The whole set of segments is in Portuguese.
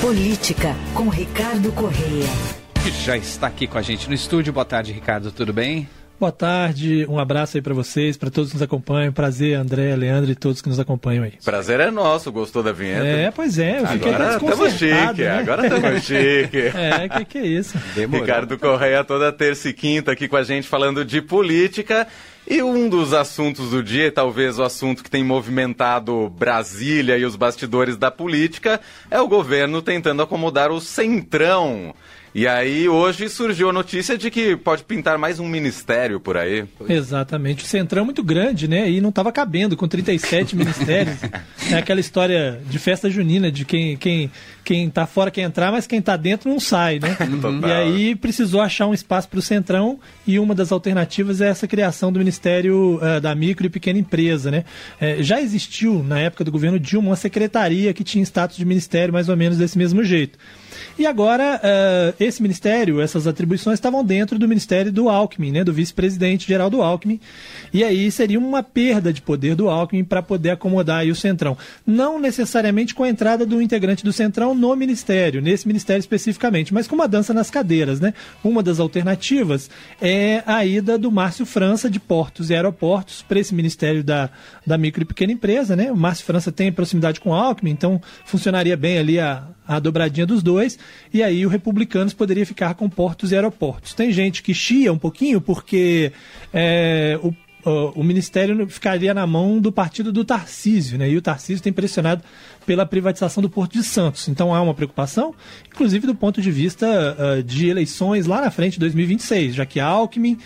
Política, com Ricardo Correia. Que já está aqui com a gente no estúdio. Boa tarde, Ricardo. Tudo bem? Boa tarde, um abraço aí para vocês, para todos que nos acompanham. Prazer, André, Leandro e todos que nos acompanham aí. Prazer é nosso, gostou da vinheta? É, pois é, eu fiquei agora estamos chique, né? agora estamos chique. É, que que é isso? Demorou. Ricardo Correia toda terça e quinta aqui com a gente falando de política. E um dos assuntos do dia, talvez o assunto que tem movimentado Brasília e os bastidores da política, é o governo tentando acomodar o centrão. E aí, hoje surgiu a notícia de que pode pintar mais um ministério por aí. Exatamente. O Centrão é muito grande, né? E não estava cabendo com 37 ministérios. É aquela história de festa junina, de quem, quem, quem tá fora quer entrar, mas quem tá dentro não sai, né? e aí precisou achar um espaço para o Centrão e uma das alternativas é essa criação do Ministério uh, da Micro e Pequena Empresa, né? É, já existiu, na época do governo Dilma, uma secretaria que tinha status de ministério mais ou menos desse mesmo jeito. E agora, uh, esse ministério, essas atribuições estavam dentro do ministério do Alckmin, né, do vice-presidente geral do Alckmin. E aí seria uma perda de poder do Alckmin para poder acomodar o Centrão. Não necessariamente com a entrada do integrante do Centrão no ministério, nesse ministério especificamente, mas com uma dança nas cadeiras. Né? Uma das alternativas é a ida do Márcio França de Portos e Aeroportos para esse ministério da, da micro e pequena empresa. Né? O Márcio França tem proximidade com o Alckmin, então funcionaria bem ali a, a dobradinha dos dois, e aí o Republicanos poderia ficar com portos e aeroportos. Tem gente que chia um pouquinho porque é, o o ministério ficaria na mão do partido do Tarcísio, né? E o Tarcísio tem pressionado pela privatização do Porto de Santos. Então há uma preocupação, inclusive do ponto de vista uh, de eleições lá na frente, 2026, já que Alckmin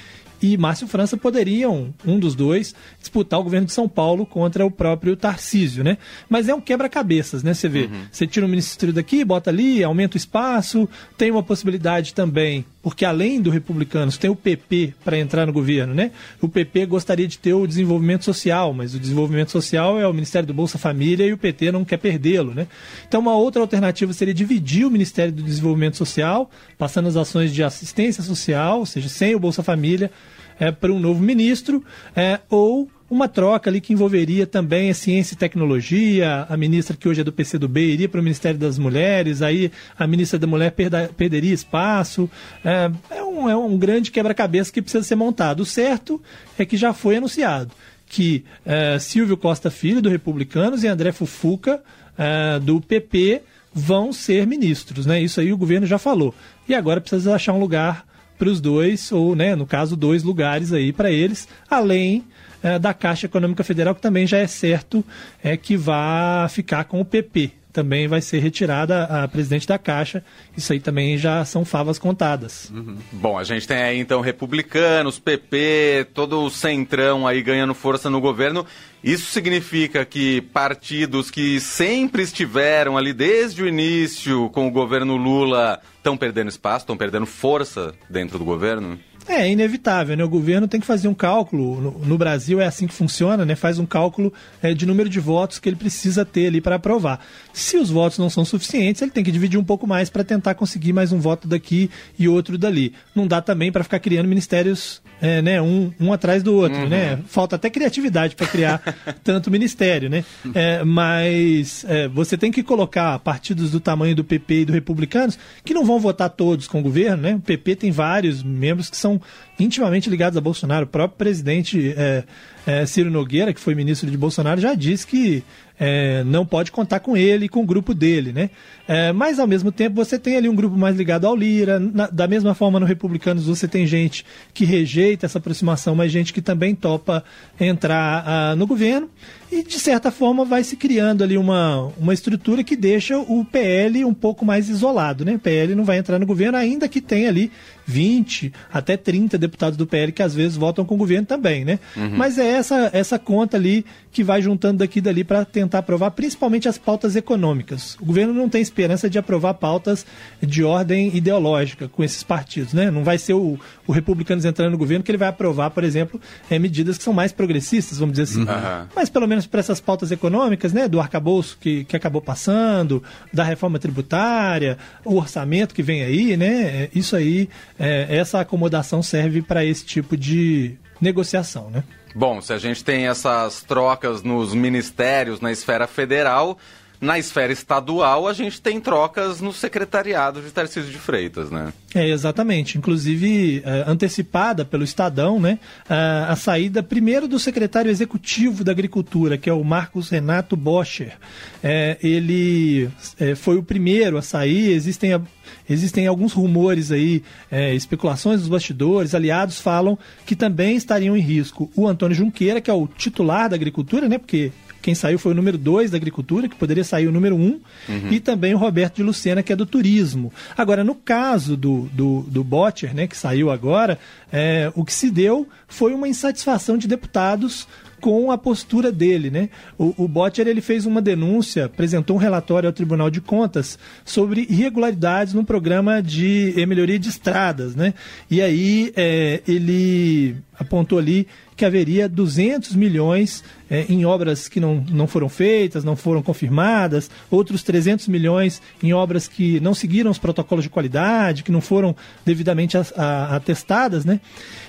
e Márcio França poderiam, um dos dois, disputar o governo de São Paulo contra o próprio Tarcísio, né? Mas é um quebra-cabeças, né? Você vê, uhum. você tira o ministério daqui, bota ali, aumenta o espaço, tem uma possibilidade também, porque além do Republicanos, tem o PP para entrar no governo, né? O PP gostaria de ter o desenvolvimento social, mas o desenvolvimento social é o Ministério do Bolsa Família e o PT não quer perdê-lo, né? Então, uma outra alternativa seria dividir o Ministério do Desenvolvimento Social, passando as ações de assistência social, ou seja, sem o Bolsa Família, é, para um novo ministro, é, ou uma troca ali que envolveria também a ciência e tecnologia, a ministra que hoje é do PCdoB iria para o Ministério das Mulheres, aí a ministra da Mulher perda, perderia espaço. É, é, um, é um grande quebra-cabeça que precisa ser montado. O certo é que já foi anunciado que é, Silvio Costa Filho, do Republicanos, e André Fufuca, é, do PP, vão ser ministros. Né? Isso aí o governo já falou. E agora precisa achar um lugar para os dois, ou, né, no caso, dois lugares aí para eles, além é, da Caixa Econômica Federal, que também já é certo é, que vai ficar com o PP. Também vai ser retirada a presidente da Caixa. Isso aí também já são favas contadas. Uhum. Bom, a gente tem aí então republicanos, PP, todo o centrão aí ganhando força no governo. Isso significa que partidos que sempre estiveram ali desde o início com o governo Lula estão perdendo espaço, estão perdendo força dentro do governo? É, é inevitável, né? O governo tem que fazer um cálculo, no, no Brasil é assim que funciona, né? Faz um cálculo é, de número de votos que ele precisa ter ali para aprovar. Se os votos não são suficientes, ele tem que dividir um pouco mais para tentar conseguir mais um voto daqui e outro dali. Não dá também para ficar criando ministérios é, né, um, um atrás do outro, uhum. né? Falta até criatividade para criar tanto ministério, né? É, mas é, você tem que colocar partidos do tamanho do PP e do Republicanos que não vão votar todos com o governo, né? O PP tem vários membros que são intimamente ligados a Bolsonaro. O próprio presidente é, é, Ciro Nogueira, que foi ministro de Bolsonaro, já disse que é, não pode contar com ele e com o grupo dele, né? É, mas ao mesmo tempo você tem ali um grupo mais ligado ao Lira, na, da mesma forma no Republicanos você tem gente que rejeita essa aproximação, mas gente que também topa entrar uh, no governo e de certa forma vai se criando ali uma, uma estrutura que deixa o PL um pouco mais isolado, né? O PL não vai entrar no governo ainda que tenha ali 20 até 30 deputados do PL que às vezes votam com o governo também, né? Uhum. Mas é essa, essa conta ali que vai juntando daqui e dali para tentar aprovar principalmente as pautas econômicas. O governo não tem esperança de aprovar pautas de ordem ideológica com esses partidos, né? Não vai ser o, o Republicanos entrando no governo que ele vai aprovar, por exemplo, é, medidas que são mais progressistas, vamos dizer assim. Uhum. Mas pelo menos para essas pautas econômicas, né? Do arcabouço que, que acabou passando, da reforma tributária, o orçamento que vem aí, né? É, isso aí, é, essa acomodação serve para esse tipo de negociação, né? Bom, se a gente tem essas trocas nos ministérios, na esfera federal, na esfera estadual, a gente tem trocas no secretariado de Tarcísio de Freitas, né? É, exatamente. Inclusive, é, antecipada pelo Estadão, né? A, saída primeiro do secretário executivo da Agricultura, que é o Marcos Renato Boscher. É, ele é, foi o primeiro a sair. Existem, existem alguns rumores aí, especulações dos bastidores. Aliados falam que também estariam em risco o Antônio Junqueira, que é o titular da Agricultura, né? Porque quem saiu foi o número 2 da agricultura, que poderia sair o número 1, um, uhum. e também o Roberto de Lucena, que é do turismo. Agora, no caso do, do, do Botter, né, que saiu agora, é, o que se deu foi uma insatisfação de deputados com a postura dele, né? O, o Botcher ele fez uma denúncia, apresentou um relatório ao Tribunal de Contas sobre irregularidades no programa de melhoria de estradas, né? E aí é, ele apontou ali que haveria 200 milhões é, em obras que não, não foram feitas, não foram confirmadas, outros 300 milhões em obras que não seguiram os protocolos de qualidade, que não foram devidamente atestadas, né?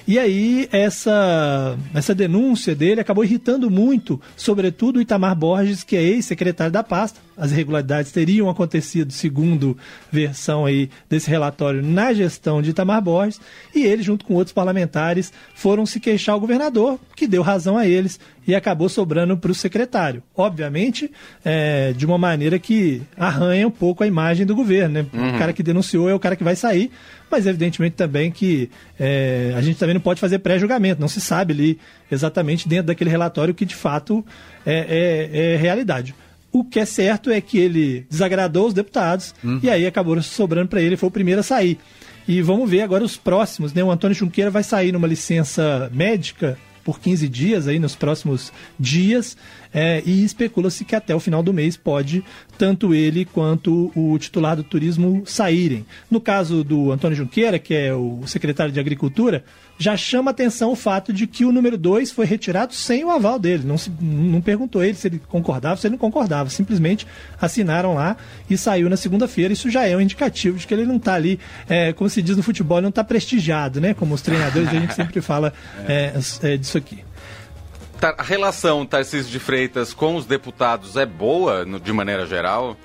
E aí essa, essa denúncia dele acabou irritando muito, sobretudo o Itamar Borges, que é ex-secretário da pasta. As irregularidades teriam acontecido, segundo versão aí desse relatório, na gestão de Itamar Borges, e ele, junto com outros parlamentares, foram se queixar ao governador, que deu razão a eles e acabou sobrando para o secretário. Obviamente, é, de uma maneira que arranha um pouco a imagem do governo. Né? Uhum. O cara que denunciou é o cara que vai sair, mas evidentemente também que é, a gente também não pode fazer pré-julgamento, não se sabe ali exatamente dentro daquele relatório que de fato é, é, é realidade. O que é certo é que ele desagradou os deputados uhum. e aí acabou sobrando para ele, foi o primeiro a sair. E vamos ver agora os próximos, né? O Antônio Junqueira vai sair numa licença médica por 15 dias aí nos próximos dias é, e especula-se que até o final do mês pode tanto ele quanto o titular do turismo saírem. No caso do Antônio Junqueira, que é o secretário de Agricultura, já chama atenção o fato de que o número 2 foi retirado sem o aval dele. Não, se, não perguntou ele se ele concordava, se ele não concordava. Simplesmente assinaram lá e saiu na segunda-feira. Isso já é um indicativo de que ele não está ali, é, como se diz no futebol, não está prestigiado, né? Como os treinadores, a gente sempre fala é, é, disso aqui a relação Tarcísio de Freitas com os deputados é boa, de maneira geral?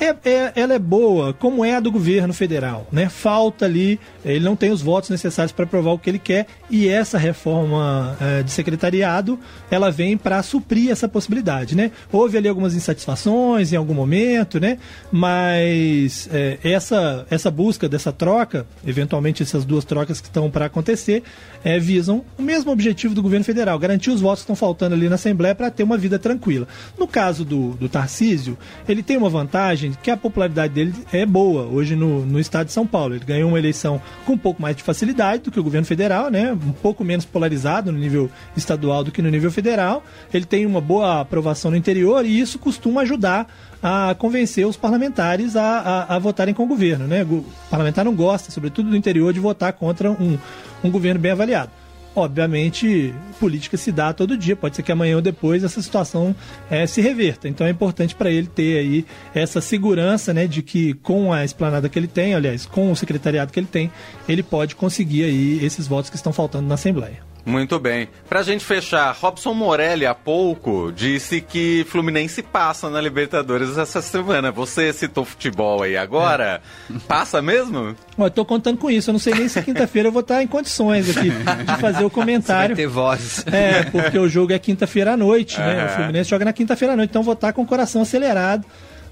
É, é, ela é boa, como é a do governo federal. Né? Falta ali, ele não tem os votos necessários para aprovar o que ele quer, e essa reforma é, de secretariado ela vem para suprir essa possibilidade. Né? Houve ali algumas insatisfações em algum momento, né? mas é, essa, essa busca dessa troca, eventualmente essas duas trocas que estão para acontecer, é, visam o mesmo objetivo do governo federal, garantir os votos que estão faltando ali na Assembleia para ter uma vida tranquila. No caso do, do Tarcísio, ele tem uma vantagem que a popularidade dele é boa hoje no, no estado de São Paulo. Ele ganhou uma eleição com um pouco mais de facilidade do que o governo federal, né? Um pouco menos polarizado no nível estadual do que no nível federal. Ele tem uma boa aprovação no interior e isso costuma ajudar a convencer os parlamentares a, a, a votarem com o governo, né? O parlamentar não gosta, sobretudo do interior, de votar contra um, um governo bem avaliado obviamente, política se dá todo dia. Pode ser que amanhã ou depois essa situação é, se reverta. Então é importante para ele ter aí essa segurança né, de que com a esplanada que ele tem, aliás, com o secretariado que ele tem, ele pode conseguir aí esses votos que estão faltando na Assembleia. Muito bem. Pra gente fechar, Robson Morelli há pouco disse que Fluminense passa na Libertadores essa semana. Você citou futebol aí agora. É. Passa mesmo? eu tô contando com isso. Eu não sei nem se quinta-feira eu vou estar em condições aqui de fazer o comentário. Você vai ter voz. É, porque o jogo é quinta-feira à noite, né? O Fluminense joga na quinta-feira à noite, então vou estar com o coração acelerado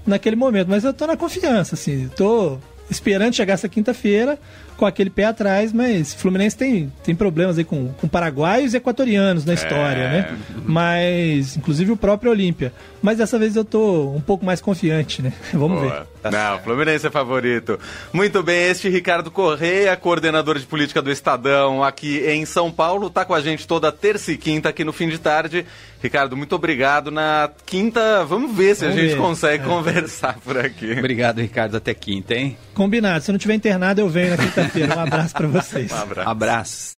naquele momento. Mas eu tô na confiança, assim. Tô esperando chegar essa quinta-feira com aquele pé atrás, mas Fluminense tem, tem problemas aí com, com paraguaios e equatorianos na história, é... né? Mas, inclusive o próprio Olímpia. Mas dessa vez eu tô um pouco mais confiante, né? Vamos Boa. ver. Tá Não, Fluminense é favorito. Muito bem, este Ricardo Correia, coordenador de política do Estadão aqui em São Paulo, tá com a gente toda terça e quinta aqui no fim de tarde. Ricardo, muito obrigado. Na quinta, vamos ver se vamos a gente ver. consegue é. conversar por aqui. Obrigado, Ricardo. Até quinta, hein? Combinado. Se não tiver internado, eu venho na quinta-feira. Um abraço para vocês. Um abraço. abraço.